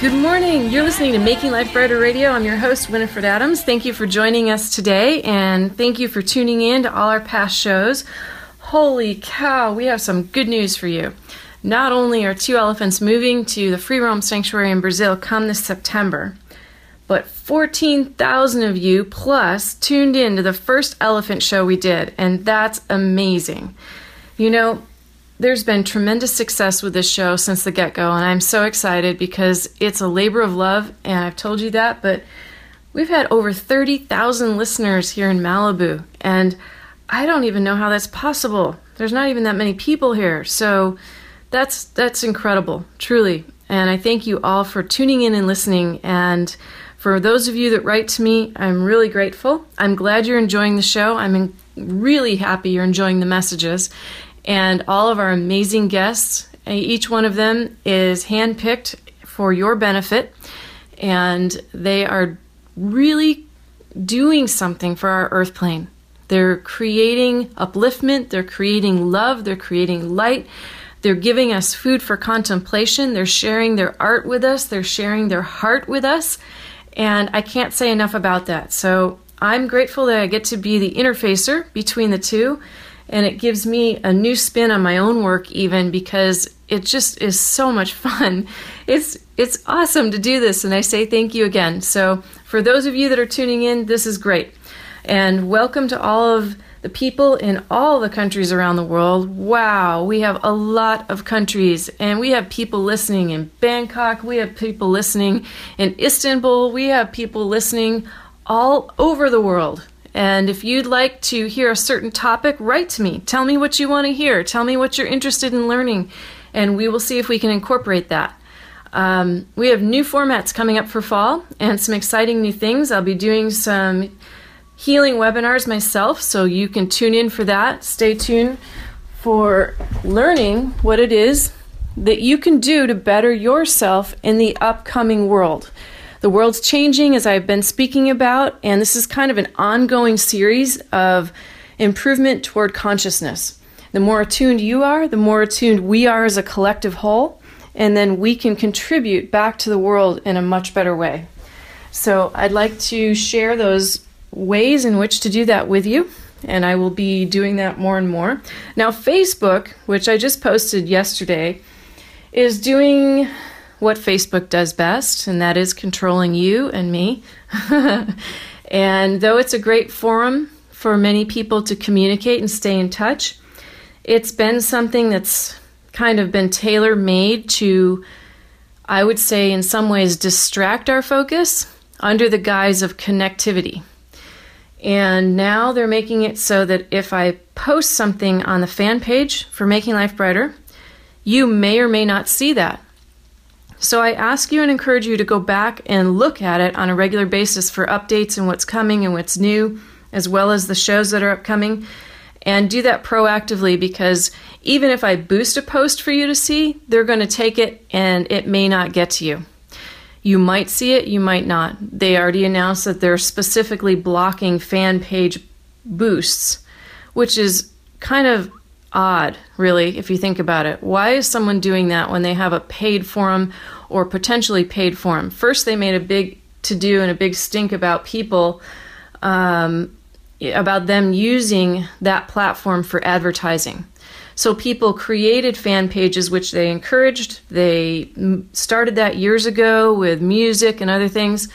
Good morning. You're listening to Making Life Brighter Radio. I'm your host, Winifred Adams. Thank you for joining us today, and thank you for tuning in to all our past shows. Holy cow, we have some good news for you. Not only are two elephants moving to the Free Roam Sanctuary in Brazil come this September, but 14,000 of you plus tuned in to the first elephant show we did, and that's amazing. You know, there's been tremendous success with this show since the get go, and I'm so excited because it's a labor of love, and I've told you that, but we've had over 30,000 listeners here in Malibu, and I don't even know how that's possible. There's not even that many people here, so that's that's incredible, truly. And I thank you all for tuning in and listening. And for those of you that write to me, I'm really grateful. I'm glad you're enjoying the show. I'm really happy you're enjoying the messages and all of our amazing guests. Each one of them is handpicked for your benefit, and they are really doing something for our earth plane. They're creating upliftment, they're creating love, they're creating light. They're giving us food for contemplation. They're sharing their art with us. They're sharing their heart with us. And I can't say enough about that. So I'm grateful that I get to be the interfacer between the two and it gives me a new spin on my own work even because it just is so much fun. It's it's awesome to do this and I say thank you again. So for those of you that are tuning in, this is great. And welcome to all of the people in all the countries around the world. Wow, we have a lot of countries, and we have people listening in Bangkok, we have people listening in Istanbul, we have people listening all over the world. And if you'd like to hear a certain topic, write to me. Tell me what you want to hear. Tell me what you're interested in learning, and we will see if we can incorporate that. Um, we have new formats coming up for fall and some exciting new things. I'll be doing some healing webinars myself, so you can tune in for that. Stay tuned for learning what it is that you can do to better yourself in the upcoming world. The world's changing, as I've been speaking about, and this is kind of an ongoing series of improvement toward consciousness. The more attuned you are, the more attuned we are as a collective whole, and then we can contribute back to the world in a much better way. So, I'd like to share those ways in which to do that with you, and I will be doing that more and more. Now, Facebook, which I just posted yesterday, is doing what Facebook does best, and that is controlling you and me. and though it's a great forum for many people to communicate and stay in touch, it's been something that's kind of been tailor made to, I would say, in some ways, distract our focus under the guise of connectivity. And now they're making it so that if I post something on the fan page for Making Life Brighter, you may or may not see that. So I ask you and encourage you to go back and look at it on a regular basis for updates and what's coming and what's new, as well as the shows that are upcoming. And do that proactively because even if I boost a post for you to see, they're going to take it and it may not get to you. You might see it, you might not. They already announced that they're specifically blocking fan page boosts, which is kind of odd, really, if you think about it. Why is someone doing that when they have a paid forum or potentially paid forum? First, they made a big to do and a big stink about people um, about them using that platform for advertising. So people created fan pages, which they encouraged. They started that years ago with music and other things,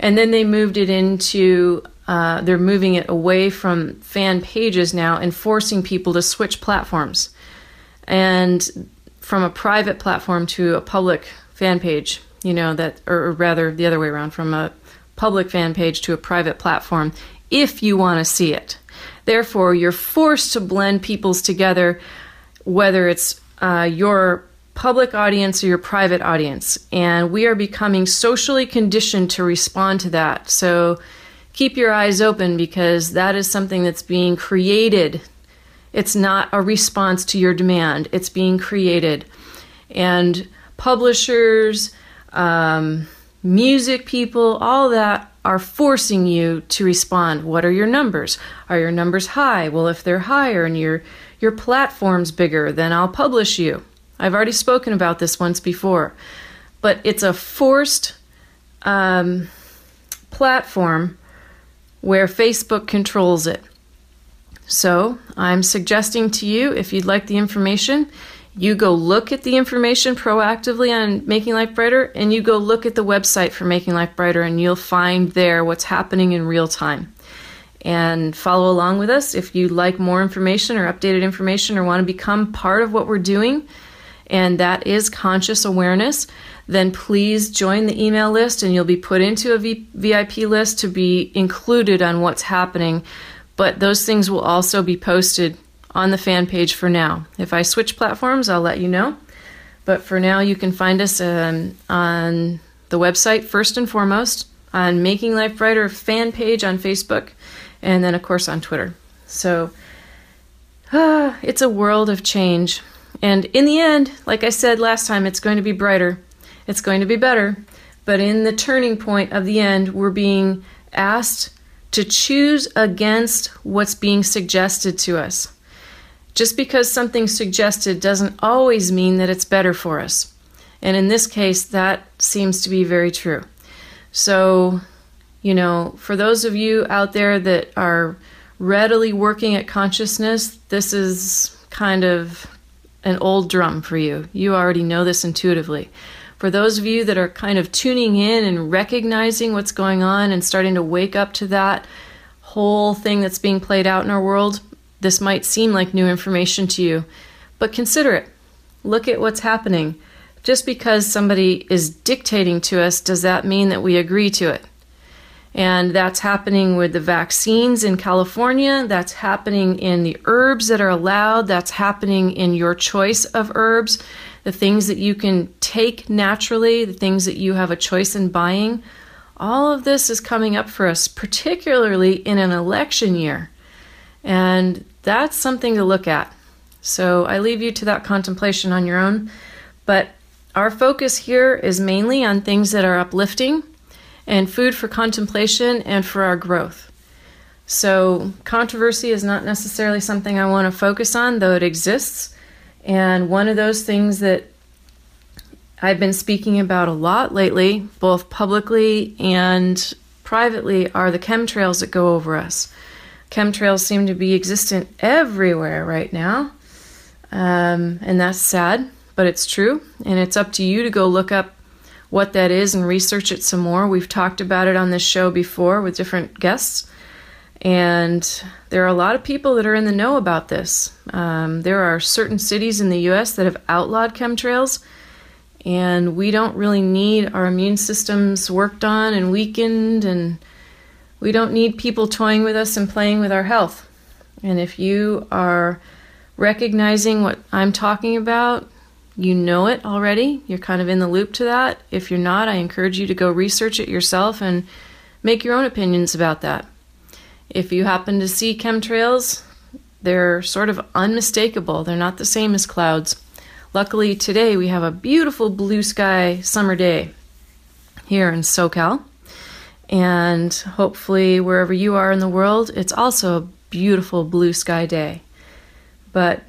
and then they moved it into. Uh, they're moving it away from fan pages now and forcing people to switch platforms, and from a private platform to a public fan page. You know that, or rather, the other way around, from a public fan page to a private platform, if you want to see it. Therefore, you're forced to blend peoples together whether it's uh, your public audience or your private audience. And we are becoming socially conditioned to respond to that. So keep your eyes open because that is something that's being created. It's not a response to your demand, it's being created. And publishers, um, music people, all that are forcing you to respond. What are your numbers? Are your numbers high? Well, if they're higher and you're your platform's bigger, then I'll publish you. I've already spoken about this once before, but it's a forced um, platform where Facebook controls it. So I'm suggesting to you, if you'd like the information, you go look at the information proactively on Making Life Brighter, and you go look at the website for Making Life Brighter, and you'll find there what's happening in real time and follow along with us. If you like more information or updated information or want to become part of what we're doing, and that is conscious awareness, then please join the email list and you'll be put into a v- VIP list to be included on what's happening. But those things will also be posted on the fan page for now. If I switch platforms, I'll let you know. But for now, you can find us um, on the website first and foremost, on Making Life Brighter fan page on Facebook and then, of course, on Twitter. So it's a world of change. And in the end, like I said last time, it's going to be brighter, it's going to be better. But in the turning point of the end, we're being asked to choose against what's being suggested to us. Just because something's suggested doesn't always mean that it's better for us. And in this case, that seems to be very true. So you know, for those of you out there that are readily working at consciousness, this is kind of an old drum for you. You already know this intuitively. For those of you that are kind of tuning in and recognizing what's going on and starting to wake up to that whole thing that's being played out in our world, this might seem like new information to you, but consider it. Look at what's happening. Just because somebody is dictating to us, does that mean that we agree to it? And that's happening with the vaccines in California. That's happening in the herbs that are allowed. That's happening in your choice of herbs, the things that you can take naturally, the things that you have a choice in buying. All of this is coming up for us, particularly in an election year. And that's something to look at. So I leave you to that contemplation on your own. But our focus here is mainly on things that are uplifting and food for contemplation and for our growth. So, controversy is not necessarily something I want to focus on, though it exists. And one of those things that I've been speaking about a lot lately, both publicly and privately, are the chemtrails that go over us. Chemtrails seem to be existent everywhere right now. Um, and that's sad, but it's true. And it's up to you to go look up what that is and research it some more. We've talked about it on this show before with different guests. And there are a lot of people that are in the know about this. Um, there are certain cities in the US that have outlawed chemtrails, and we don't really need our immune systems worked on and weakened, and we don't need people toying with us and playing with our health. And if you are recognizing what I'm talking about, you know it already. You're kind of in the loop to that. If you're not, I encourage you to go research it yourself and make your own opinions about that. If you happen to see chemtrails, they're sort of unmistakable. They're not the same as clouds. Luckily, today we have a beautiful blue sky summer day here in SoCal. And hopefully, wherever you are in the world, it's also a beautiful blue sky day. But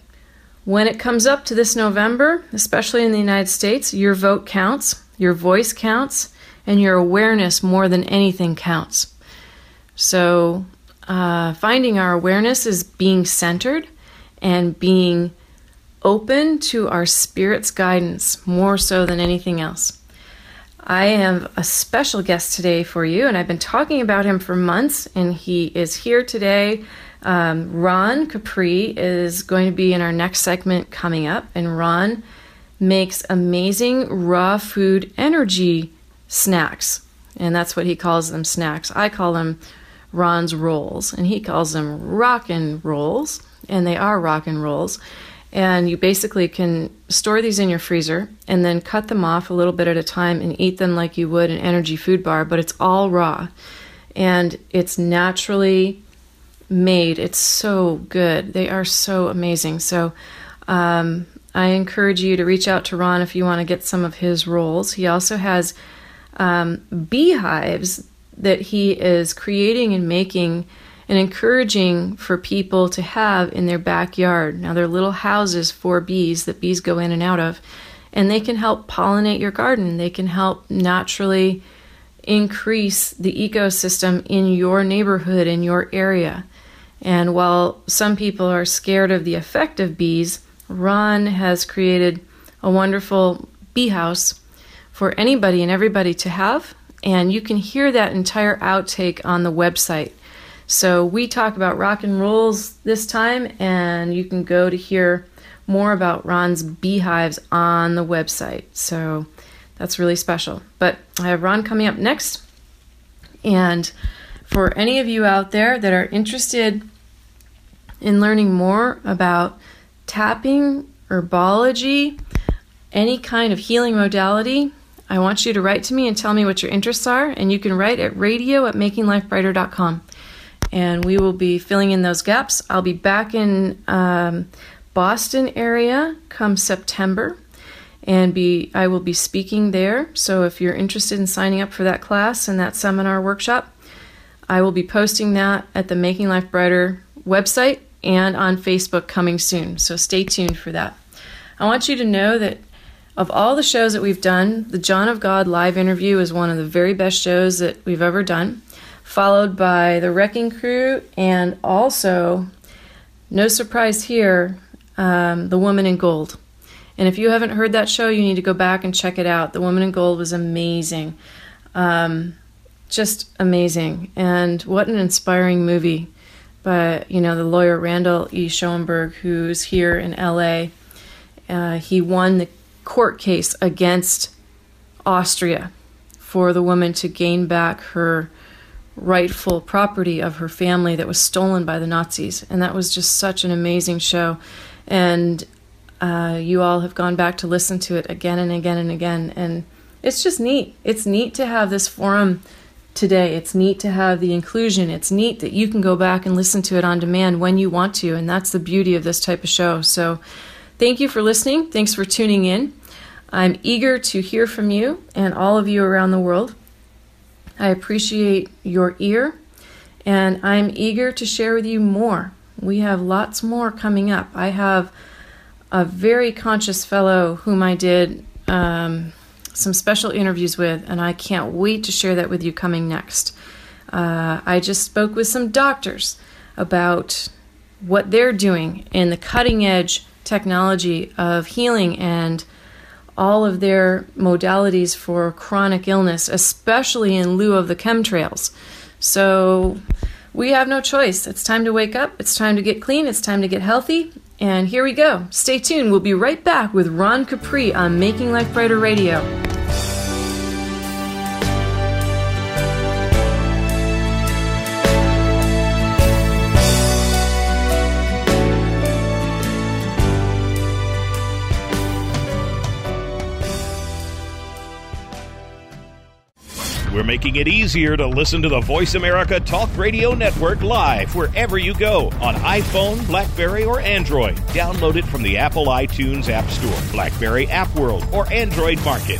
when it comes up to this November, especially in the United States, your vote counts, your voice counts, and your awareness more than anything counts. So, uh, finding our awareness is being centered and being open to our spirit's guidance more so than anything else. I have a special guest today for you, and I've been talking about him for months, and he is here today. Um, Ron Capri is going to be in our next segment coming up, and Ron makes amazing raw food energy snacks, and that's what he calls them snacks. I call them Ron's rolls, and he calls them rockin' rolls, and they are rockin' rolls. And you basically can store these in your freezer and then cut them off a little bit at a time and eat them like you would an energy food bar, but it's all raw. And it's naturally made. It's so good. They are so amazing. So um, I encourage you to reach out to Ron if you want to get some of his rolls. He also has um, beehives that he is creating and making and encouraging for people to have in their backyard. Now, they're little houses for bees that bees go in and out of, and they can help pollinate your garden. They can help naturally increase the ecosystem in your neighborhood, in your area. And while some people are scared of the effect of bees, Ron has created a wonderful bee house for anybody and everybody to have. And you can hear that entire outtake on the website. So we talk about rock and rolls this time, and you can go to hear more about Ron's beehives on the website. So that's really special. But I have Ron coming up next. And for any of you out there that are interested in learning more about tapping, herbology, any kind of healing modality, I want you to write to me and tell me what your interests are. And you can write at radio at makinglifebrighter.com and we will be filling in those gaps. I'll be back in um, Boston area come September, and be I will be speaking there. So if you're interested in signing up for that class and that seminar workshop, I will be posting that at the Making Life Brighter website and on Facebook coming soon. So stay tuned for that. I want you to know that of all the shows that we've done, the John of God live interview is one of the very best shows that we've ever done followed by The Wrecking Crew, and also, no surprise here, um, The Woman in Gold. And if you haven't heard that show, you need to go back and check it out. The Woman in Gold was amazing. Um, just amazing. And what an inspiring movie by, you know, the lawyer Randol E. Schoenberg, who's here in LA. Uh, he won the court case against Austria for the woman to gain back her rightful property of her family that was stolen by the Nazis. And that was just such an amazing show. And uh, you all have gone back to listen to it again and again and again. And it's just neat. It's neat to have this forum today. It's neat to have the inclusion. It's neat that you can go back and listen to it on demand when you want to. And that's the beauty of this type of show. So thank you for listening. Thanks for tuning in. I'm eager to hear from you and all of you around the world. I appreciate your ear, and I'm eager to share with you more. We have lots more coming up. I have a very conscious fellow whom I did um, some special interviews with, and I can't wait to share that with you coming next. Uh, I just spoke with some doctors about what they're doing in the cutting edge technology of healing and all of their modalities for chronic illness, especially in lieu of the chemtrails. So we have no choice. It's time to wake up. It's time to get clean. It's time to get healthy. And here we go. Stay tuned. We'll be right back with Ron Capri on Making Life Brighter Radio. We're making it easier to listen to the Voice America Talk Radio Network live wherever you go on iPhone, Blackberry, or Android. Download it from the Apple iTunes App Store, Blackberry App World, or Android Market.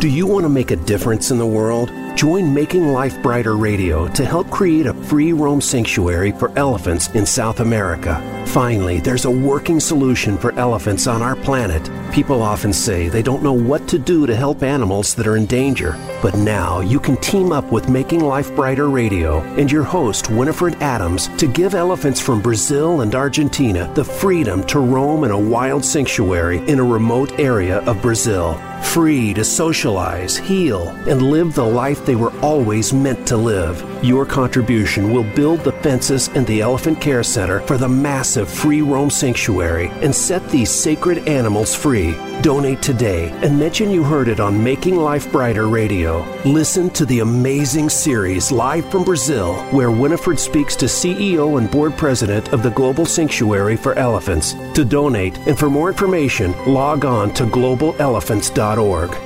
Do you want to make a difference in the world? Join Making Life Brighter Radio to help create a free roam sanctuary for elephants in South America. Finally, there's a working solution for elephants on our planet. People often say they don't know what to do to help animals that are in danger. But now you can team up with Making Life Brighter Radio and your host, Winifred Adams, to give elephants from Brazil and Argentina the freedom to roam in a wild sanctuary in a remote area of Brazil. Free to socialize, heal, and live the life they were always meant to live. Your contribution will build the fences and the Elephant Care Center for the massive free roam sanctuary and set these sacred animals free. Donate today and mention you heard it on Making Life Brighter Radio. Listen to the amazing series live from Brazil, where Winifred speaks to CEO and board president of the Global Sanctuary for Elephants. To donate and for more information, log on to globalelephants.org.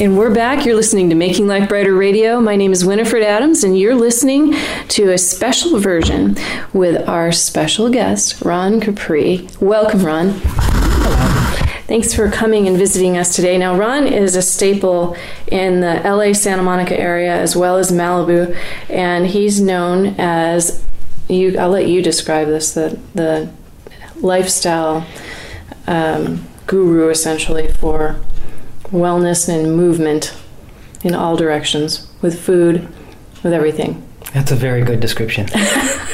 And we're back. You're listening to Making Life Brighter Radio. My name is Winifred Adams, and you're listening to a special version with our special guest, Ron Capri. Welcome, Ron. Hello. Thanks for coming and visiting us today. Now, Ron is a staple in the LA Santa Monica area as well as Malibu, and he's known as you. I'll let you describe this the the lifestyle um, guru essentially for wellness and movement in all directions with food, with everything. That's a very good description.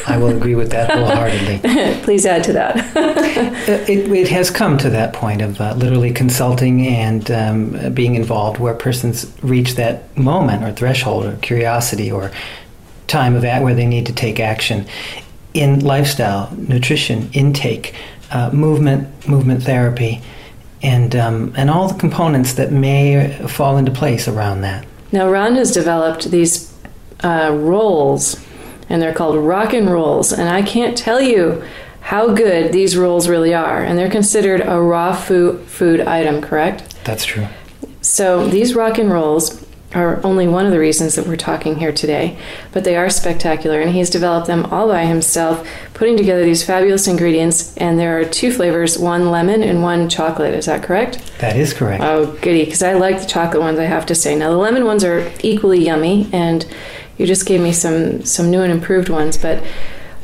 I will agree with that wholeheartedly. Please add to that. it, it, has come to that point of uh, literally consulting and um, being involved where persons reach that moment or threshold or curiosity or time of at where they need to take action in lifestyle, nutrition, intake, uh, movement, movement therapy and um, and all the components that may fall into place around that. Now, Ron has developed these uh, rolls, and they're called rock and rolls, and I can't tell you how good these rolls really are, and they're considered a raw food food item, correct? That's true. So these rock and rolls are only one of the reasons that we're talking here today, but they are spectacular. And he's developed them all by himself, putting together these fabulous ingredients. And there are two flavors one lemon and one chocolate. Is that correct? That is correct. Oh, goody, because I like the chocolate ones, I have to say. Now, the lemon ones are equally yummy, and you just gave me some, some new and improved ones. But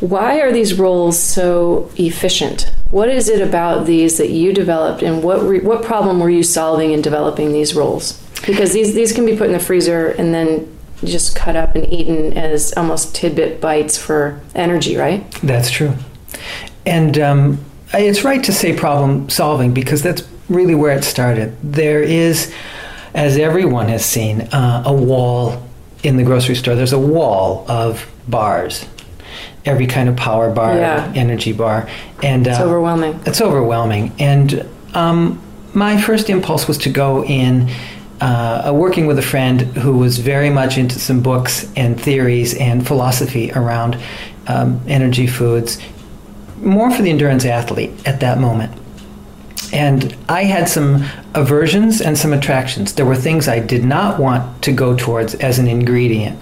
why are these rolls so efficient? What is it about these that you developed, and what, re- what problem were you solving in developing these rolls? Because these these can be put in the freezer and then just cut up and eaten as almost tidbit bites for energy, right? That's true, and um, it's right to say problem solving because that's really where it started. There is, as everyone has seen, uh, a wall in the grocery store. There's a wall of bars. Every kind of power bar, yeah. energy bar, and uh, it's overwhelming. It's overwhelming, and um, my first impulse was to go in uh, working with a friend who was very much into some books and theories and philosophy around um, energy foods, more for the endurance athlete at that moment. And I had some aversions and some attractions. There were things I did not want to go towards as an ingredient.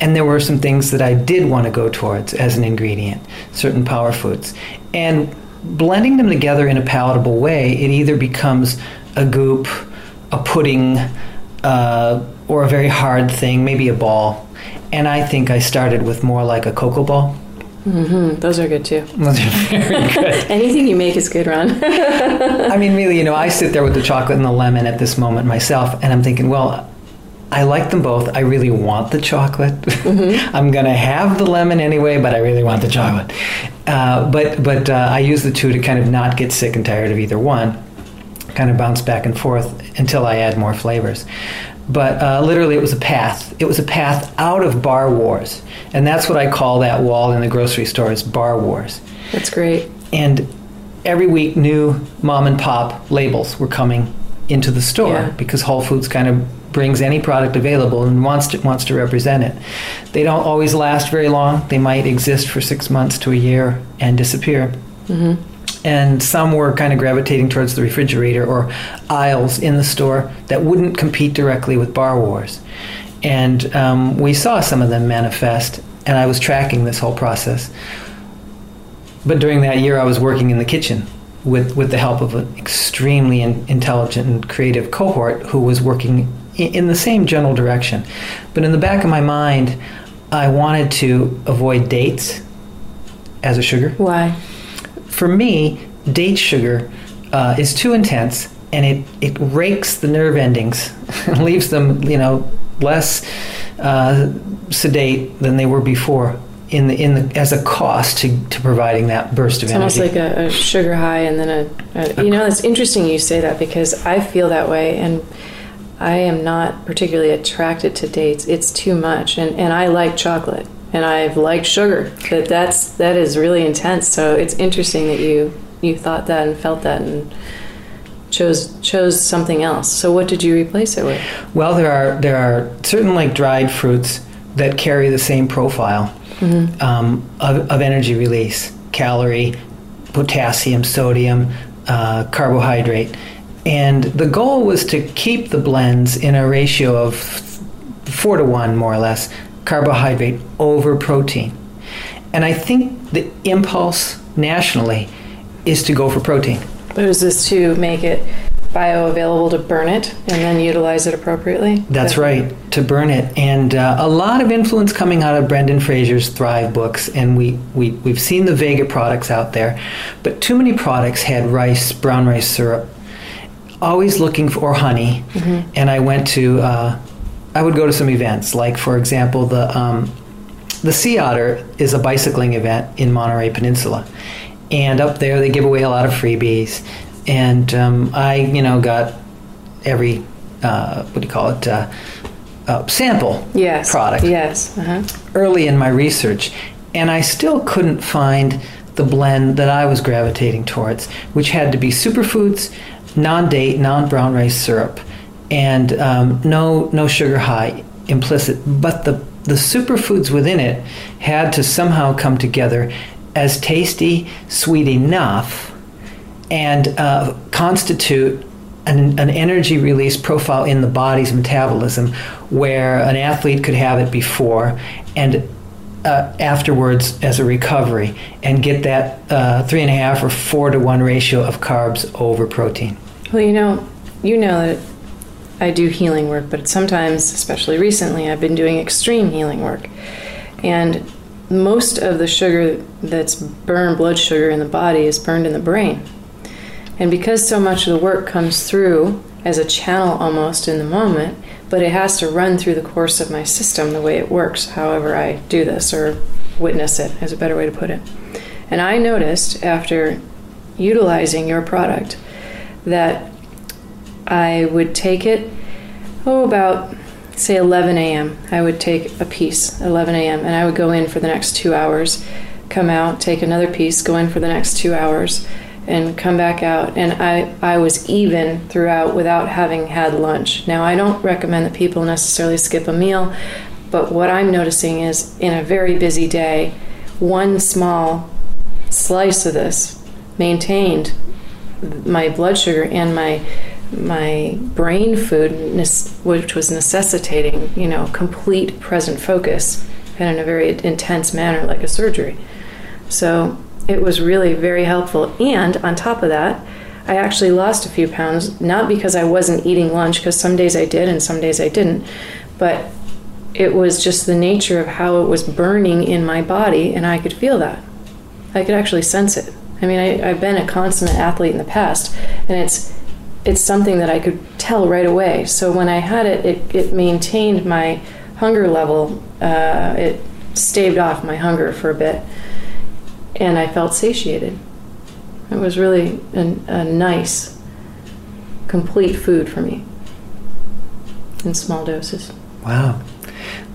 And there were some things that I did want to go towards as an ingredient, certain power foods. And blending them together in a palatable way, it either becomes a goop a pudding uh, or a very hard thing, maybe a ball. And I think I started with more like a cocoa ball. Mm-hmm. Those are good too. Those are very good. Anything you make is good, Ron. I mean, really, you know, I sit there with the chocolate and the lemon at this moment myself, and I'm thinking, well, I like them both. I really want the chocolate. Mm-hmm. I'm gonna have the lemon anyway, but I really want the chocolate. Uh, but but uh, I use the two to kind of not get sick and tired of either one. Kind of bounce back and forth until I add more flavors. But uh, literally, it was a path. It was a path out of bar wars, and that's what I call that wall in the grocery store is bar wars. That's great. And every week, new mom and pop labels were coming into the store Yeah. because Whole Foods kind of brings any product available and wants to wants to represent it. They don't always last very long. They might exist for six months to a year and disappear. And some were kind of gravitating towards the refrigerator or aisles in the store that wouldn't compete directly with Bar Wars. And um, we saw some of them manifest, and I was tracking this whole process. But during that year, I was working in the kitchen with, with the help of an extremely in, intelligent and creative cohort who was working in, in the same general direction. But in the back of my mind, I wanted to avoid dates as a sugar. Why? For me, date sugar uh, is too intense and it, it rakes the nerve endings and leaves them, you know, less uh, sedate than they were before in the in the as a cost to, to providing that burst of energy. It's almost like a, a sugar high and then a, a you know it's interesting you say that because I feel that way and I am not particularly attracted to dates. It's too much and, and I like chocolate and I've liked sugar. But that's that is really intense. So it's interesting that you you thought that and felt that and chose chose something else. So what did you replace it with? Well, there are there are certain like dried fruits that carry the same profile um, of, of energy release: calorie, potassium, sodium, uh, carbohydrate. And the goal was to keep the blends in a ratio of four to one, more or less, carbohydrate over protein. And I think the impulse nationally is to go for protein. But is this to make it bioavailable to burn it and then utilize it appropriately? That's right, to burn it. And uh, a lot of influence coming out of Brendan Brazier's Thrive books. And we, we, we've seen the Vega products out there, but too many products had rice, brown rice syrup. Always looking for or honey. And I went to, uh, I would go to some events, like, for example, the, um, the Sea Otter is a bicycling event in Monterey Peninsula. And up there, they give away a lot of freebies. And um, I, you know, got every, uh, what do you call it, uh, uh, sample Yes. product Yes. Uh-huh. early in my research. And I still couldn't find the blend that I was gravitating towards, which had to be superfoods, non-date, non-brown rice syrup, and um, no no sugar high implicit. But the the superfoods within it had to somehow come together as tasty, sweet enough, and uh, constitute an, an energy release profile in the body's metabolism where an athlete could have it before and uh, afterwards as a recovery and get that uh, three and a half or four to one ratio of carbs over protein. Well, you know, you know that I do healing work, but sometimes, especially recently, I've been doing extreme healing work. And most of the sugar that's burned, blood sugar in the body, is burned in the brain. And because so much of the work comes through as a channel almost in the moment, but it has to run through the course of my system the way it works, however I do this or witness it, is a better way to put it. And I noticed after utilizing your product that I would take it, oh, about say 11 a.m. I would take a piece, 11 a.m., and I would go in for the next two hours, come out, take another piece, go in for the next two hours, and come back out. And I, I was even throughout without having had lunch. Now, I don't recommend that people necessarily skip a meal, but what I'm noticing is in a very busy day, one small slice of this maintained my blood sugar and my my brain food which was necessitating you know complete present focus and in a very intense manner like a surgery. So it was really very helpful. And on top of that i actually lost a few pounds not because i wasn't eating lunch because some days i did and some days i didn't but it was just the nature of how it was burning in my body and i could feel that. I could actually sense it. I mean, I, I've been a consummate athlete in the past, and it's it's something that I could tell right away. So when I had it, it, it maintained my hunger level. Uh, it staved off my hunger for a bit, and I felt satiated. It was really a, a nice, complete food for me in small doses. Wow.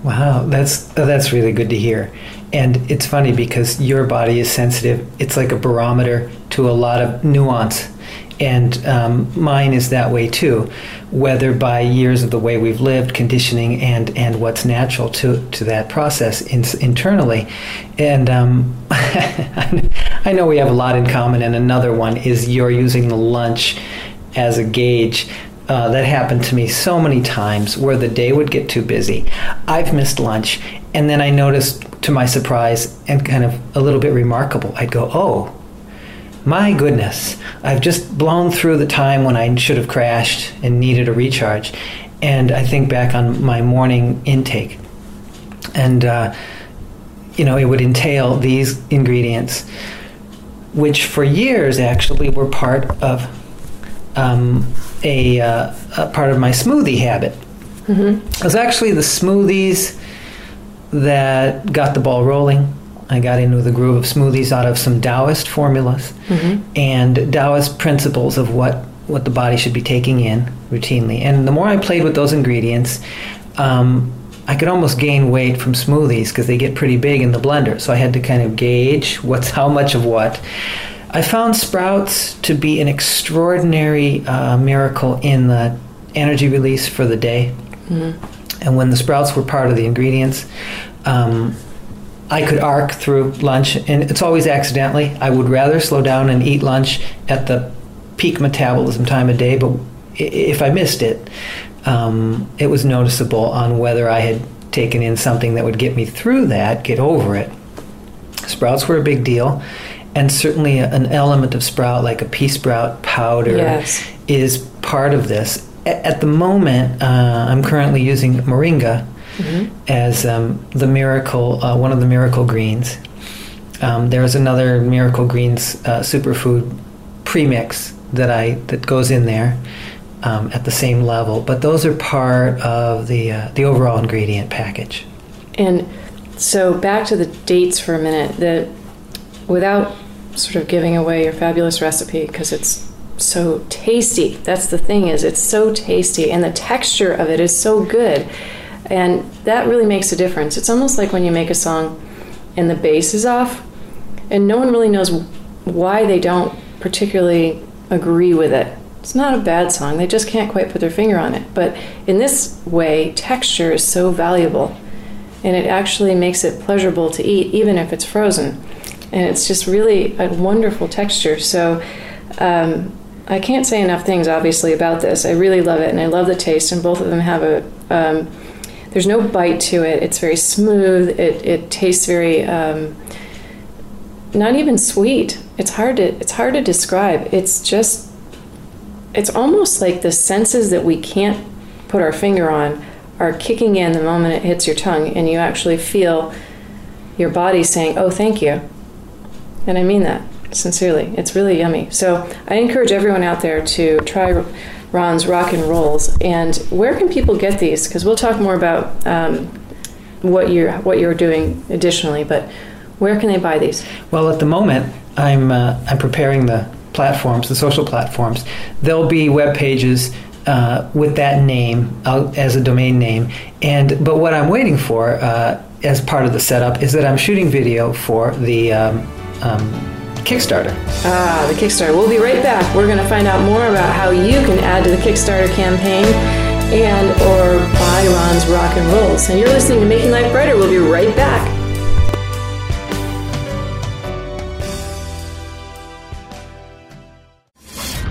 Wow, that's that's really good to hear. And it's funny because your body is sensitive. It's like a barometer to a lot of nuance. And um, mine is that way too, whether by years of the way we've lived, conditioning, and, and what's natural to, to that process in, internally. And um, I know we have a lot in common. And another one is you're using the lunch as a gauge uh, that happened to me so many times where the day would get too busy. I've missed lunch, and then I noticed to my surprise and kind of a little bit remarkable, I'd go, oh, my goodness, I've just blown through the time when I should have crashed and needed a recharge. And I think back on my morning intake, and uh, you know, it would entail these ingredients, which for years actually were part of um, a, uh, a, part of my smoothie habit. Mm-hmm. It was actually the smoothies that got the ball rolling. I got into the groove of smoothies out of some Taoist formulas mm-hmm. and Taoist principles of what, what the body should be taking in routinely. And the more I played with those ingredients, um, I could almost gain weight from smoothies because they get pretty big in the blender. So I had to kind of gauge what's how much of what. I found sprouts to be an extraordinary uh, miracle in the energy release for the day. Mm-hmm. And when the sprouts were part of the ingredients, um, I could arc through lunch, and it's always accidentally. I would rather slow down and eat lunch at the peak metabolism time of day, but if I missed it, um, it was noticeable on whether I had taken in something that would get me through that, get over it. Sprouts were a big deal and certainly an element of sprout like a pea sprout powder yes. is part of this at the moment uh, i'm currently using moringa mm-hmm. as um, the miracle uh, one of the miracle greens um, there's another miracle greens uh, superfood premix that i that goes in there um, at the same level but those are part of the uh, the overall ingredient package and so back to the dates for a minute that without sort of giving away your fabulous recipe because it's so tasty. That's the thing is it's so tasty and the texture of it is so good. And that really makes a difference. It's almost like when you make a song and the bass is off and no one really knows why they don't particularly agree with it. It's not a bad song. They just can't quite put their finger on it. But in this way, texture is so valuable and it actually makes it pleasurable to eat even if it's frozen and it's just really a wonderful texture. So um, I can't say enough things, obviously, about this. I really love it, and I love the taste. And both of them have a um, there's no bite to it. It's very smooth. It it tastes very um, not even sweet. It's hard to it's hard to describe. It's just it's almost like the senses that we can't put our finger on are kicking in the moment it hits your tongue, and you actually feel your body saying, "Oh, thank you." And I mean that sincerely. It's really yummy. So I encourage everyone out there to try Ron's Rock and Rolls. And where can people get these? Because we'll talk more about um, what you're what you're doing additionally. But where can they buy these? Well, at the moment, I'm uh, I'm preparing the platforms, the social platforms. There'll be web pages uh, with that name uh, as a domain name. And but what I'm waiting for uh, as part of the setup is that I'm shooting video for the um, um, Kickstarter. Ah, the Kickstarter. We'll be right back. We're going to find out more about how you can add to the Kickstarter campaign and or buy Ron's Rock and Rolls. And you're listening to Making Life Brighter. We'll be right back.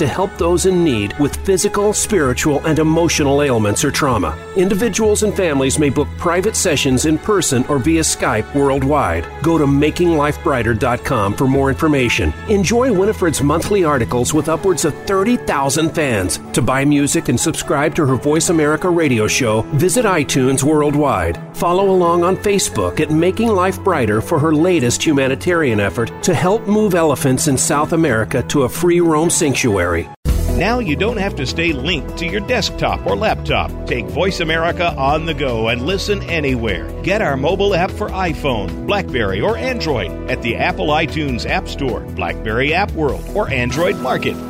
to help those in need with physical, spiritual, and emotional ailments or trauma. Individuals and families may book private sessions in person or via Skype worldwide. Go to makinglifebrighter.com for more information. Enjoy Winifred's monthly articles with upwards of 30,000 fans. To buy music and subscribe to her Voice America radio show, visit iTunes worldwide. Follow along on Facebook at Making Life Brighter for her latest humanitarian effort to help move elephants in South America to a free roam sanctuary. Now you don't have to stay linked to your desktop or laptop. Take Voice America on the go and listen anywhere. Get our mobile app for iPhone, Blackberry, or Android at the Apple iTunes App Store, Blackberry App World, or Android Market.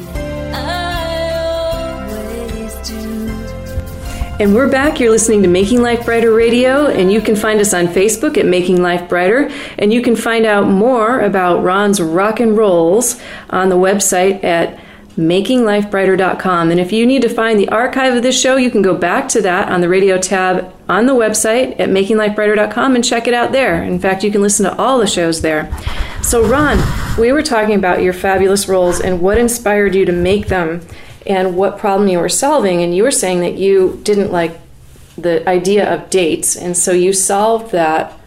And we're back. You're listening to Making Life Brighter Radio, and you can find us on Facebook at Making Life Brighter. And you can find out more about Ron's rock and rolls on the website at makinglifebrighter.com. And if you need to find the archive of this show, you can go back to that on the radio tab on the website at makinglifebrighter.com and check it out there. In fact, you can listen to all the shows there. So, Ron, we were talking about your fabulous rolls and what inspired you to make them and what problem you were solving. And you were saying that you didn't like the idea of dates, and so you solved that.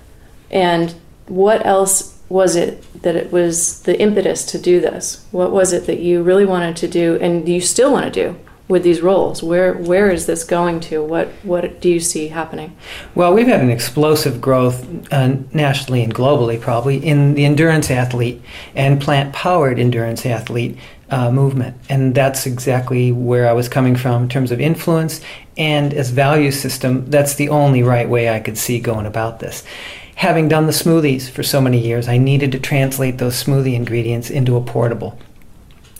And what else was it that it was the impetus to do this? What was it that you really wanted to do, and you still want to do? With these rolls? Where where is this going to? What what do you see happening? Well, we've had an explosive growth uh, nationally and globally, probably in the endurance athlete and plant powered endurance athlete uh, movement, and that's exactly where I was coming from in terms of influence and as value system. That's the only right way I could see going about this. Having done the smoothies for so many years, I needed to translate those smoothie ingredients into a portable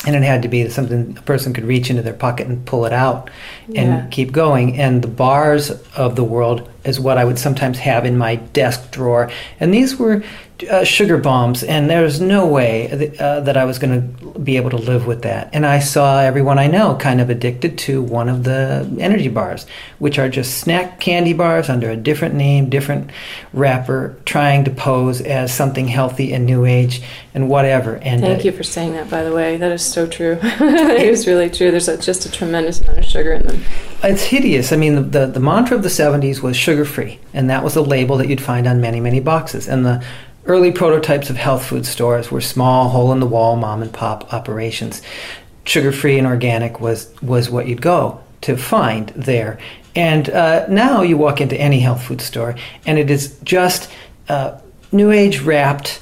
and it had to be something a person could reach into their pocket and pull it out and yeah. keep going and the bars of the world is what i would sometimes have in my desk drawer and these were uh, sugar bombs, and there was no way that, uh, that I was going to be able to live with that. And I saw everyone I know kind of addicted to one of the energy bars, which are just snack candy bars under a different name, different wrapper, trying to pose as something healthy and new age and whatever. And thank uh, you for saying that, by the way. That is so true. it is really true. There's a, just a tremendous amount of sugar in them. It's hideous. I mean, the, the, the mantra of the 70s was sugar free, and that was a label that you'd find on many, many boxes. And the Early prototypes of health food stores were small, hole in the wall, mom and pop operations. Sugar free and organic was, was what you'd go to find there. And uh, now you walk into any health food store, and it is just uh, new age wrapped,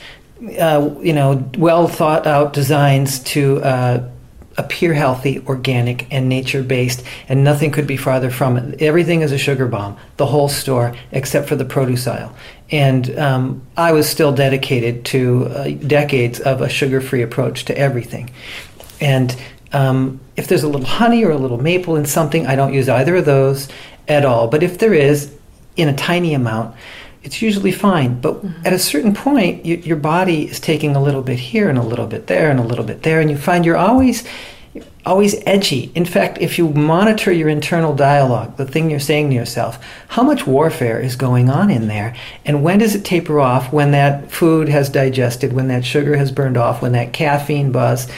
uh, you know, well thought out designs to uh, appear healthy, organic, and nature based, and nothing could be farther from it. Everything is a sugar bomb, the whole store, except for the produce aisle. And um, I was still dedicated to uh, decades of a sugar free approach to everything. And um, if there's a little honey or a little maple in something, I don't use either of those at all. But if there is, in a tiny amount, it's usually fine. But mm-hmm. at a certain point, you, your body is taking a little bit here and a little bit there and a little bit there, and you find you're always always edgy. In fact, if you monitor your internal dialogue, the thing you're saying to yourself, how much warfare is going on in there? And when does it taper off? When that food has digested, when that sugar has burned off, when that caffeine buzz.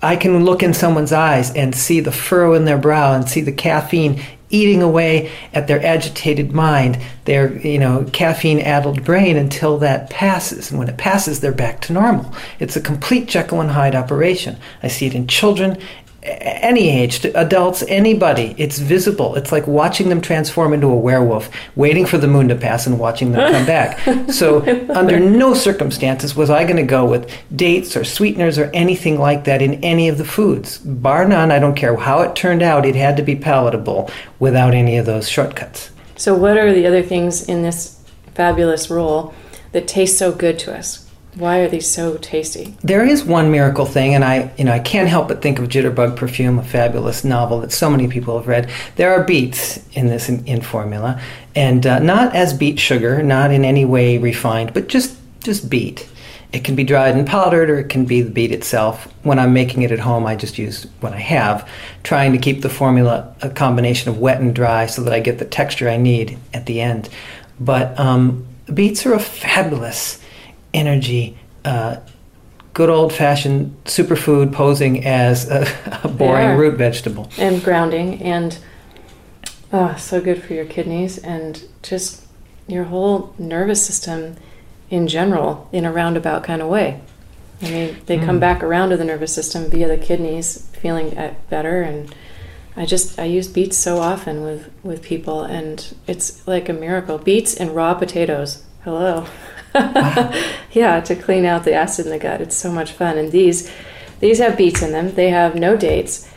I can look in someone's eyes and see the furrow in their brow and see the caffeine eating away at their agitated mind, their you know caffeine-addled brain until that passes. And when it passes, they're back to normal. It's a complete Jekyll and Hyde operation. I see it in children any age, adults, anybody. It's visible. It's like watching them transform into a werewolf, waiting for the moon to pass and watching them come back. So, under no circumstances was I going to go with dates or sweeteners or anything like that in any of the foods. Bar none, I don't care how it turned out, it had to be palatable without any of those shortcuts. So, what are the other things in this fabulous roll that taste so good to us? Why are these so tasty? There is one miracle thing, and I, you know, I can't help but think of Jitterbug Perfume, a fabulous novel that so many people have read. There are beets in this in, in formula, and uh, not as beet sugar, not in any way refined, but just just beet. It can be dried and powdered, or it can be the beet itself. When I'm making it at home, I just use what I have, trying to keep the formula a combination of wet and dry so that I get the texture I need at the end. But um, beets are a fabulous energy, uh, good old fashioned superfood posing as a, a boring root vegetable. And grounding, and oh, so good for your kidneys and just your whole nervous system in general in a roundabout kind of way. I mean, they mm. come back around to the nervous system via the kidneys, feeling better. And I just I use beets so often with with people, and it's like a miracle. Beets and raw potatoes. Hello. yeah, to clean out the acid in the gut. It's so much fun. And these these have beets in them. They have no dates.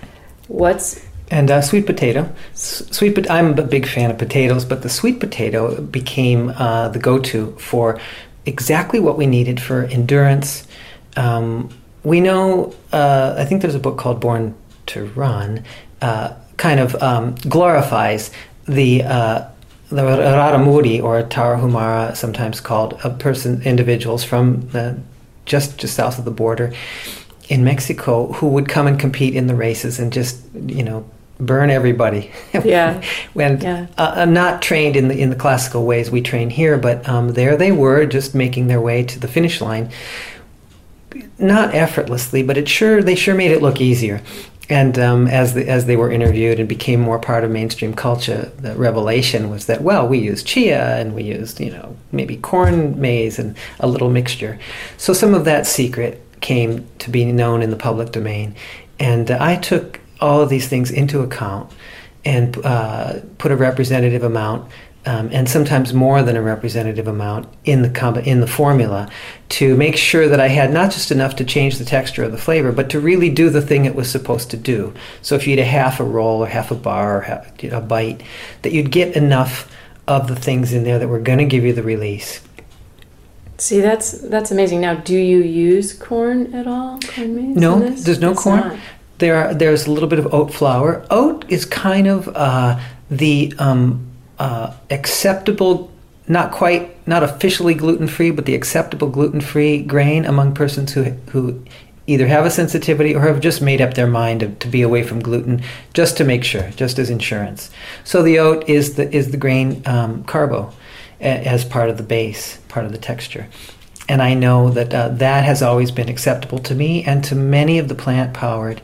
What's and uh, sweet potato. Sweet, I'm a big fan of potatoes, but the sweet potato became uh, the go-to for exactly what we needed for endurance. Um, we know. Uh, I think there's a book called Born to Run. Uh, kind of um, glorifies the uh, the Raramuri or Tarahumara, sometimes called, a person, individuals from the, just just south of the border in Mexico who would come and compete in the races and just you know burn everybody. Yeah. when yeah. Uh, uh, not trained in the in the classical ways we train here, but um, there they were, just making their way to the finish line. Not effortlessly, but it sure they sure made it look easier. And um, as the, as they were interviewed and became more part of mainstream culture, the revelation was that well, we used chia and we used you know maybe corn maize and a little mixture. So some of that secret came to be known in the public domain, and uh, I took all of these things into account and uh, put a representative amount um, and sometimes more than a representative amount in the comb- in the formula to make sure that I had not just enough to change the texture of the flavor, but to really do the thing it was supposed to do. So if you eat a half a roll or half a bar or half, a bite, that you'd get enough of the things in there that were going to give you the release. See, that's that's amazing. Now, do you use corn at all? Corn maize? No, there's no it's corn. Not. There are, there's a little bit of oat flour. Oat is kind of uh, the um, uh, acceptable, not quite, not officially gluten free, but the acceptable gluten free grain among persons who, who either have a sensitivity or have just made up their mind to, to, be away from gluten just to make sure, just as insurance. So the oat is the, is the grain um, carbo as part of the base, part of the texture. And I know that uh, that has always been acceptable to me and to many of the plant powered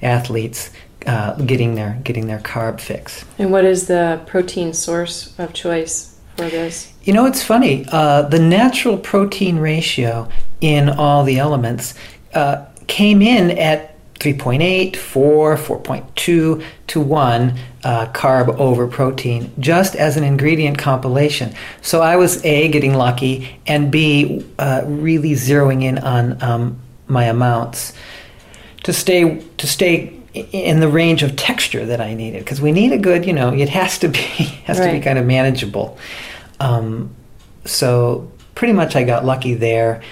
athletes uh, getting their getting their carb fix. And what is the protein source of choice for this? You know, it's funny. Uh, the natural protein ratio in all the elements uh, came in at 3.8, 4, 4.2 to 1 uh, carb over protein, just as an ingredient compilation. So I was A, getting lucky, and B, uh, really zeroing in on um, my amounts to stay to stay in the range of texture that I needed because we need a good, you know, it has to be has right. to be kind of manageable. Um, so pretty much I got lucky there,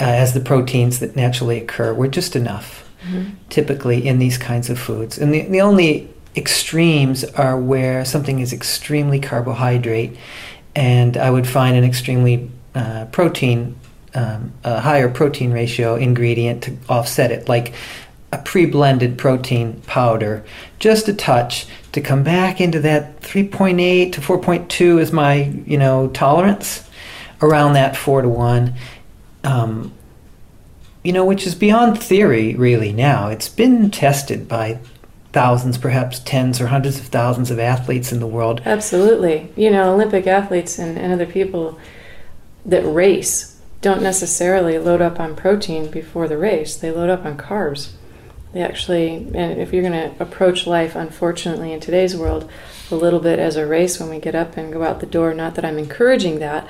uh, as the proteins that naturally occur were just enough, mm-hmm. typically in these kinds of foods. And the the only extremes are where something is extremely carbohydrate, and I would find an extremely uh, protein. Um, a higher protein ratio ingredient to offset it, like a pre-blended protein powder, just a touch to come back into that 3.8 to 4.2 is my you know tolerance, around that four to one. Um, you know, which is beyond theory really now. It's been tested by thousands, perhaps tens or hundreds of thousands of athletes in the world. Absolutely. You know, Olympic athletes and, and other people that race don't necessarily load up on protein before the race, they load up on carbs. They actually, and if you're going to approach life, unfortunately, in today's world, a little bit as a race when we get up and go out the door, not that I'm encouraging that,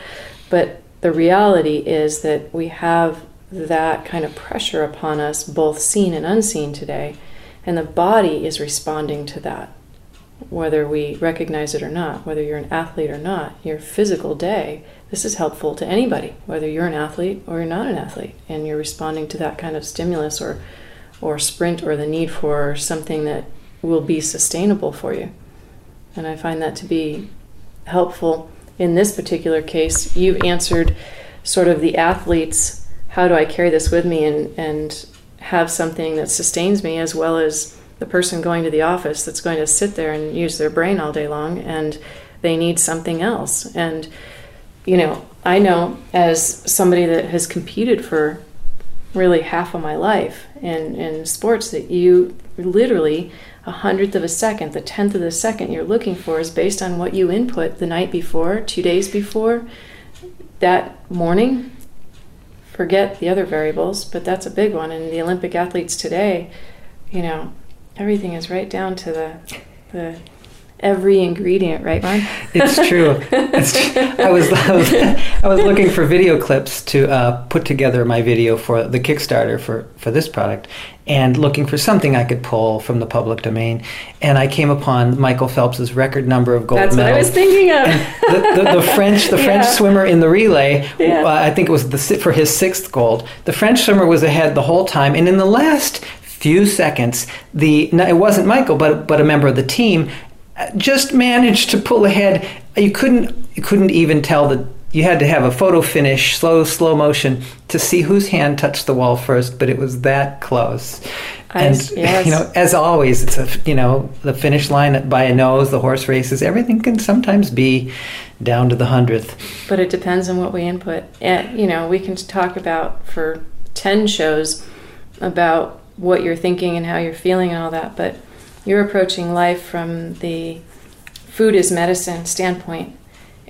but the reality is that we have that kind of pressure upon us, both seen and unseen today, and the body is responding to that, whether we recognize it or not, whether you're an athlete or not. Your physical day, this is helpful to anybody, whether you're an athlete or you're not an athlete, and you're responding to that kind of stimulus or, or sprint or the need for something that will be sustainable for you. And I find that to be helpful in this particular case. You've answered sort of the athlete's how do I carry this with me and, and have something that sustains me as well as the person going to the office that's going to sit there and use their brain all day long and they need something else. And, you know, I know as somebody that has competed for really half of my life in, in sports that you literally a hundredth of a second, the tenth of a second you're looking for is based on what you input the night before, two days before, that morning, forget the other variables, but that's a big one. And the Olympic athletes today, you know, everything is right down to the the every ingredient, right, Ron? It's true. It's. I, was, I was I was looking for video clips to uh, put together my video for the Kickstarter for for this product, and looking for something I could pull from the public domain, and I came upon Michael Phelps's record number of gold That's medals. what I was thinking of. the, the, the, French, the French Yeah. swimmer in the relay, Yeah. uh, I think it was the for his sixth gold. The French swimmer was ahead the whole time, and in the last few seconds, the no, it wasn't Michael, but but a member of the team just managed to pull ahead. You couldn't you couldn't even tell that. You had to have a photo finish, slow slow motion, to see whose hand touched the wall first. But it was that close. And yes. you know, as always, it's a you know the finish line by a nose. The horse races, everything can sometimes be down to the hundredth. but it depends on what we input. And you know, we can talk about for ten shows about what you're thinking and how you're feeling and all that, but you're approaching life from the food is medicine standpoint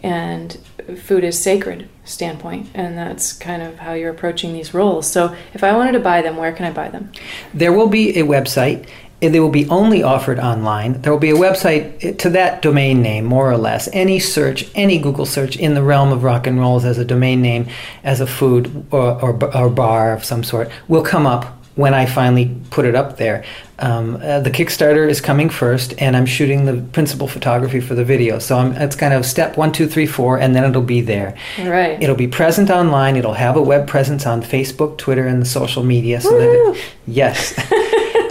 and food is sacred standpoint, and that's kind of how you're approaching these rolls. So, if I wanted to buy them, where can I buy them? There will be a website. and They will be only offered online. There will be a website eh, to that domain name, more or less. Any search, any Google search in the realm of rock and rolls as a domain name, as a food or, or, or bar of some sort, will come up when I finally put it up there. Um, uh, the Kickstarter is coming first, and I'm shooting the principal photography for the video. So I'm, it's kind of step one, two, three, four, and then it'll be there. Right. It'll be present online. It'll have a web presence on Facebook, Twitter, and the social media. So that it, yes,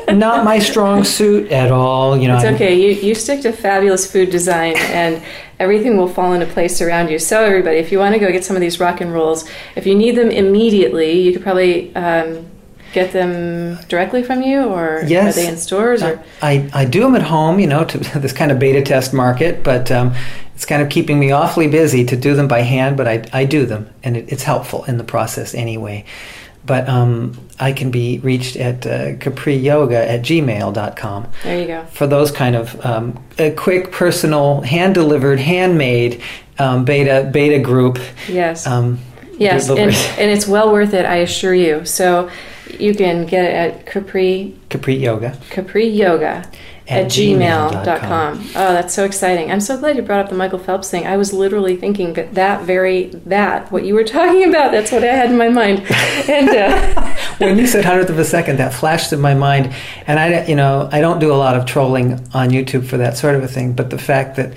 not my strong suit at all. You know, It's I'm- okay. You, you stick to fabulous food design and everything will fall into place around you. So, everybody, if you want to go get some of these rock and rolls, if you need them immediately, you could probably um, get them directly from you or Yes. are they in stores? or I, I do them at home, you know, to this kind of beta test market, but um, it's kind of keeping me awfully busy to do them by hand, but I, I do them, and it, it's helpful in the process anyway. But um, I can be reached at uh, capriyoga at gmail.com. There you go. for those kind of um, a quick, personal, hand delivered, handmade um, beta beta group. Yes. Um, yes. And, and it's well worth it, I assure you. So, you can get it at Capri Capri Yoga. Capri Yoga at, At gmail.com. gmail.com. Oh, that's so exciting. I'm so glad you brought up the Michael Phelps thing. I was literally thinking that that very, that, what you were talking about, that's what I had in my mind. And uh, when you said hundredth of a second, that flashed in my mind, and I, you know, I don't do a lot of trolling on YouTube for that sort of a thing. But the fact that,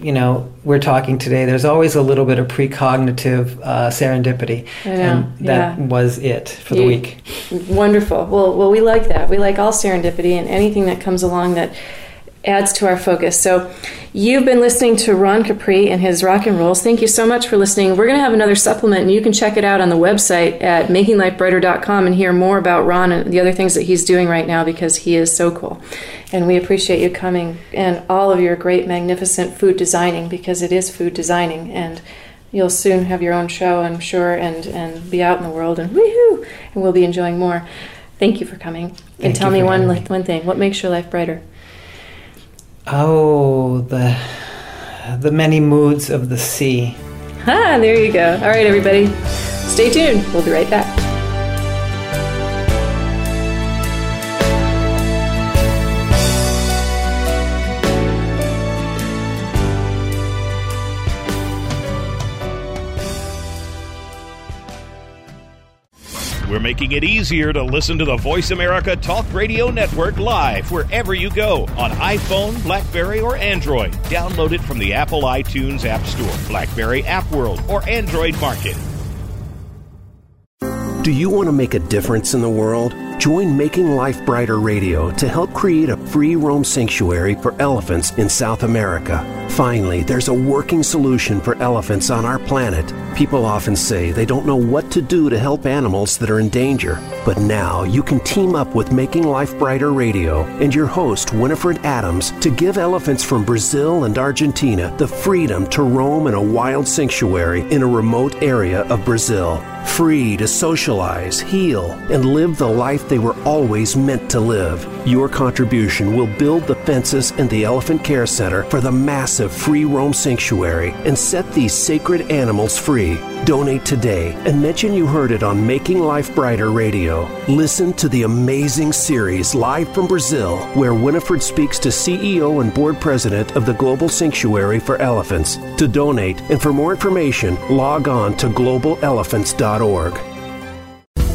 you know, we're talking today, there's always a little bit of precognitive uh, serendipity, and that yeah. was it for the You- week. wonderful. Well, well, we like that. We like all serendipity and anything that comes along that adds to our focus. So, you've been listening to Ron Capri and his rock and rolls. Thank you so much for listening. We're going to have another supplement, and you can check it out on the website at makinglifebrighter.com and hear more about Ron and the other things that he's doing right now because he is so cool. And we appreciate you coming and all of your great, magnificent food designing because it is food designing and. You'll soon have your own show, I'm sure, and, and be out in the world and woohoo, and we'll be enjoying more. Thank you for coming. Thank and tell me one me. one thing. What makes your life brighter? Oh, the the many moods of the sea. Ah, there you go. All right, everybody. Stay tuned. We'll be right back. We're making it easier to listen to the Voice America Talk Radio Network live wherever you go on iPhone, Blackberry, or Android. Download it from the Apple iTunes App Store, Blackberry App World, or Android Market. Do you want to make a difference in the world? Join Making Life Brighter Radio to help create a free roam sanctuary for elephants in South America. Finally, there's a working solution for elephants on our planet. People often say they don't know what to do to help animals that are in danger. But now you can team up with Making Life Brighter Radio and your host, Winifred Adams, to give elephants from Brazil and Argentina the freedom to roam in a wild sanctuary in a remote area of Brazil. Free to socialize, heal, and live the life they were always meant to live. Your contribution will build the fences and the Elephant Care Center for the massive free roam sanctuary and set these sacred animals free. Donate today and mention you heard it on Making Life Brighter Radio. Listen to the amazing series live from Brazil, where Winifred speaks to CEO and board president of the Global Sanctuary for Elephants. To donate and for more information, log on to globalelephants.org.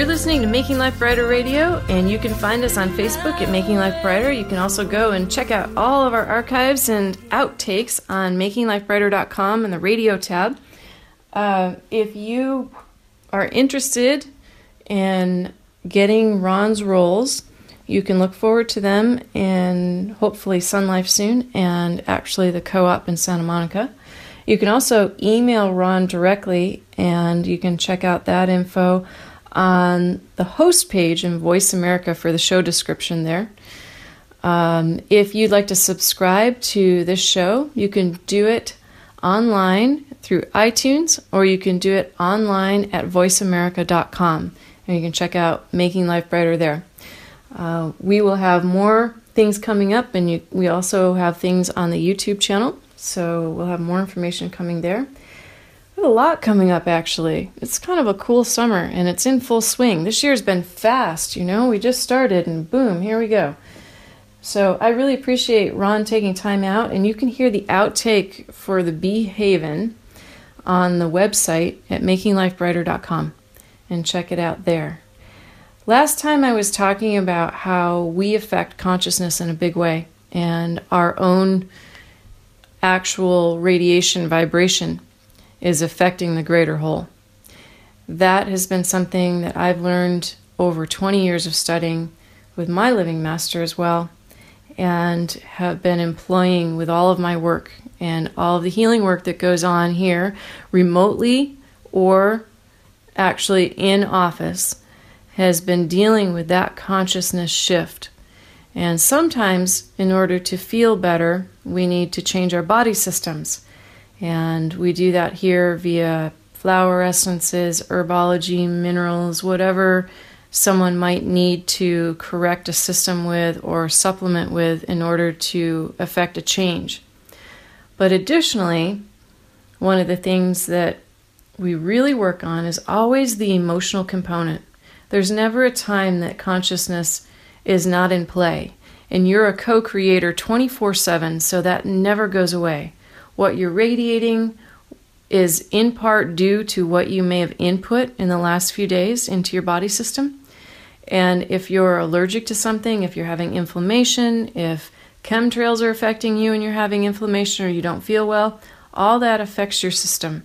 You're listening to Making Life Brighter Radio, and you can find us on Facebook at Making Life Brighter. You can also go and check out all of our archives and outtakes on makinglifebrighter.com in the radio tab. Uh, if you are interested in getting Ron's rolls, you can look forward to them in hopefully Sun Life soon and actually the co op in Santa Monica. You can also email Ron directly, and you can check out that info on the host page in Voice America for the show description there. Um, if you'd like to subscribe to this show, you can do it online through iTunes or you can do it online at voiceamerica.com and you can check out Making Life Brighter there. Uh, we will have more things coming up, and you, we also have things on the YouTube channel, so we'll have more information coming there. A lot coming up actually. It's kind of a cool summer and it's in full swing. This year's been fast, you know. We just started and boom, here we go. So I really appreciate Ron taking time out and you can hear the outtake for the Bee Haven on the website at makinglifebrighter.com and check it out there. Last time I was talking about how we affect consciousness in a big way and our own actual radiation vibration is affecting the greater whole. That has been something that I've learned over 20 years of studying with my living master as well, and have been employing with all of my work and all of the healing work that goes on here remotely or actually in office has been dealing with that consciousness shift. And sometimes, in order to feel better, we need to change our body systems. And we do that here via flower essences, herbology, minerals, whatever someone might need to correct a system with or supplement with in order to affect a change. But additionally, one of the things that we really work on is always the emotional component. There's never a time that consciousness is not in play, and you're a co creator 24 7, so that never goes away. What you're radiating is in part due to what you may have input in the last few days into your body system. And if you're allergic to something, if you're having inflammation, if chemtrails are affecting you and you're having inflammation or you don't feel well, all that affects your system.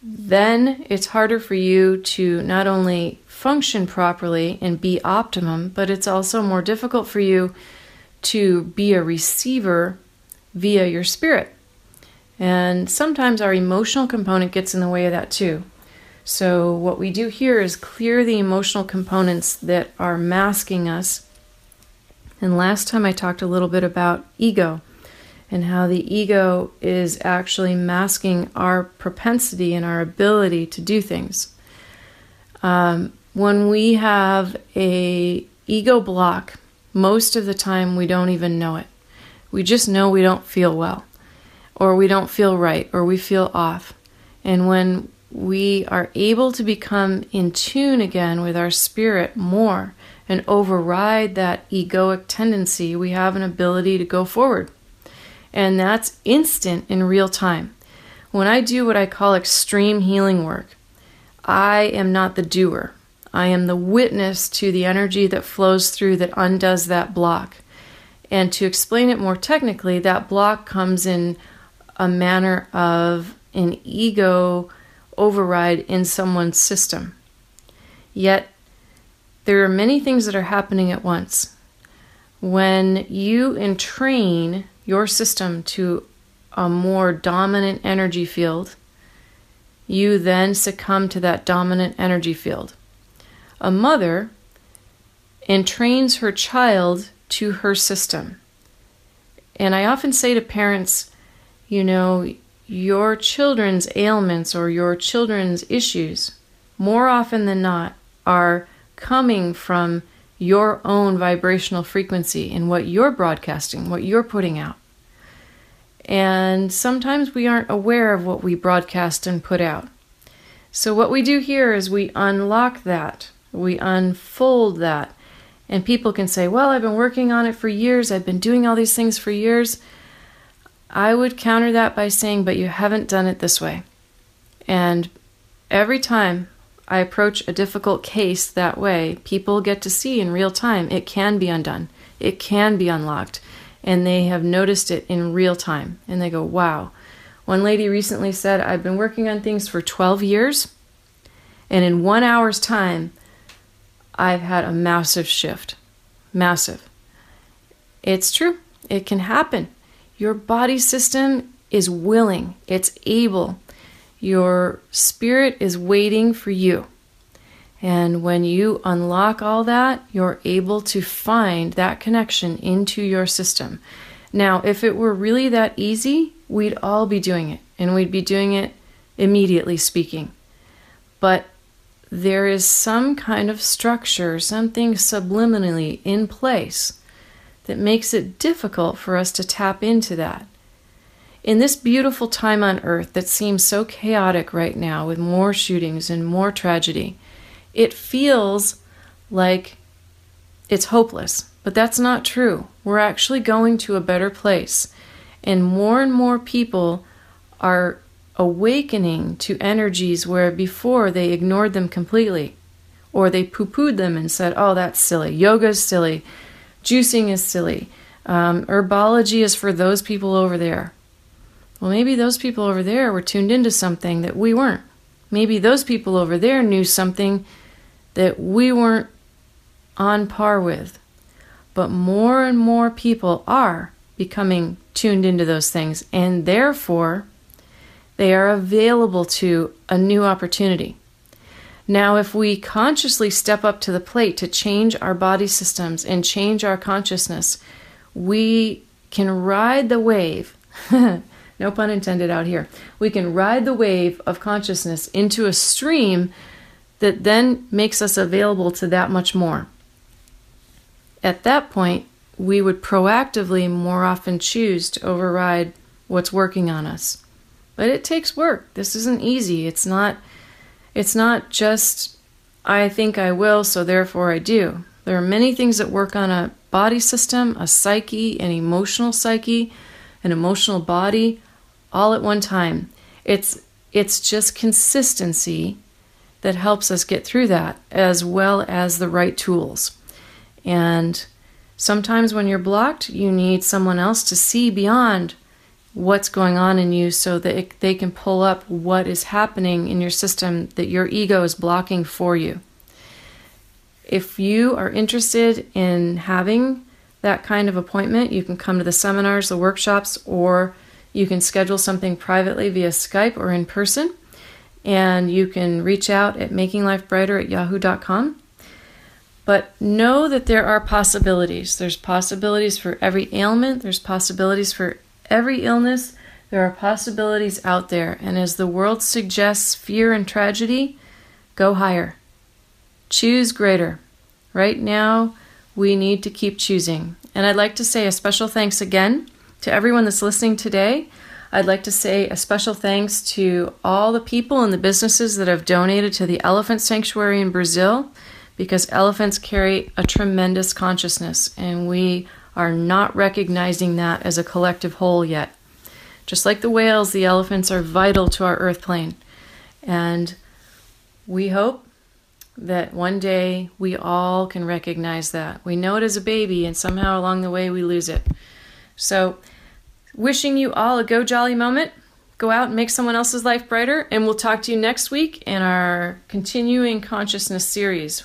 Then it's harder for you to not only function properly and be optimum, but it's also more difficult for you to be a receiver via your spirit. And sometimes our emotional component gets in the way of that too. So, what we do here is clear the emotional components that are masking us. And last time I talked a little bit about ego and how the ego is actually masking our propensity and our ability to do things. Um, when we have a ego block, most of the time we don't even know it. We just know we don't feel well, or we don't feel right, or we feel off. And when we are able to become in tune again with our spirit more and override that egoic tendency, we have an ability to go forward. And that's instant in real time. When I do what I call extreme healing work, I am not the doer. I am the witness to the energy that flows through that undoes that block. And to explain it more technically, that block comes in a manner of an ego override in someone's system. Yet, there are many things that are happening at once. When you entrain your system to a more dominant energy field, you then succumb to that dominant energy field. A mother entrains her child to her system. And I often say to parents, you know, your children's ailments or your children's issues, more often than not, are coming from your own vibrational frequency and what you're broadcasting, what you're putting out. And sometimes we aren't aware of what we broadcast and put out. So, what we do here is we unlock that, we unfold that. And people can say, Well, I've been working on it for years, I've been doing all these things for years. I would counter that by saying, but you haven't done it this way. And every time I approach a difficult case that way, people get to see in real time it can be undone, it can be unlocked, and they have noticed it in real time. And they go, wow. One lady recently said, I've been working on things for 12 years, and in one hour's time, I've had a massive shift. Massive. It's true, it can happen. Your body system is willing, it's able. Your spirit is waiting for you. And when you unlock all that, you're able to find that connection into your system. Now, if it were really that easy, we'd all be doing it, and we'd be doing it immediately speaking. But there is some kind of structure, something subliminally in place that makes it difficult for us to tap into that. In this beautiful time on earth that seems so chaotic right now with more shootings and more tragedy, it feels like it's hopeless. But that's not true. We're actually going to a better place. And more and more people are awakening to energies where before they ignored them completely or they poo pooed them and said, oh, that's silly. Yoga's silly. Juicing is silly. Um, herbology is for those people over there. Well, maybe those people over there were tuned into something that we weren't. Maybe those people over there knew something that we weren't on par with. But more and more people are becoming tuned into those things, and therefore they are available to a new opportunity. Now, if we consciously step up to the plate to change our body systems and change our consciousness, we can ride the wave. no pun intended out here. We can ride the wave of consciousness into a stream that then makes us available to that much more. At that point, we would proactively more often choose to override what's working on us. But it takes work. This isn't easy. It's not it's not just, I think I will, so therefore I do. There are many things that work on a body system, a psyche, an emotional psyche, an emotional body, all at one time. It's it's just consistency that helps us get through that as well as the right tools. And sometimes when you're blocked, you need someone else to see beyond what's going on in you so that it, they can pull up what is happening in your system that your ego is blocking for you. If you are interested in having that kind of appointment, you can come to the seminars, the workshops, or you can schedule something privately via Skype or in person. And you can reach out at makinglifebrighter at yahoo.com. But know that there are possibilities. There's possibilities for every ailment, there's possibilities for every illness. There are possibilities out there. And as the world suggests fear and tragedy, go higher. Choose greater. Right now, we need to keep choosing. And I'd like to say a special thanks again to everyone that's listening today. I'd like to say a special thanks to all the people and the businesses that have donated to the Elephant Sanctuary in Brazil because elephants carry a tremendous consciousness and we are not recognizing that as a collective whole yet. Just like the whales, the elephants are vital to our earth plane. And we hope that one day we all can recognize that. We know it as a baby, and somehow along the way we lose it. So, wishing you all a go jolly moment. Go out and make someone else's life brighter, and we'll talk to you next week in our continuing consciousness series.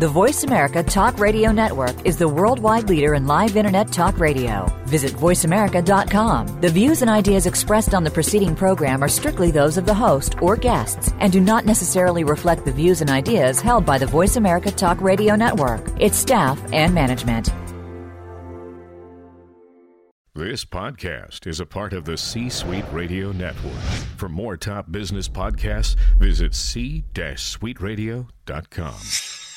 The Voice America Talk Radio Network is the worldwide leader in live Internet talk radio. Visit voiceamerica.com. The views and ideas expressed on the preceding program are strictly those of the host or guests and do not necessarily reflect the views and ideas held by the Voice America Talk Radio Network, its staff, and management. This podcast is a part of the C Suite Radio Network. For more top business podcasts, visit c-suiteradio.com.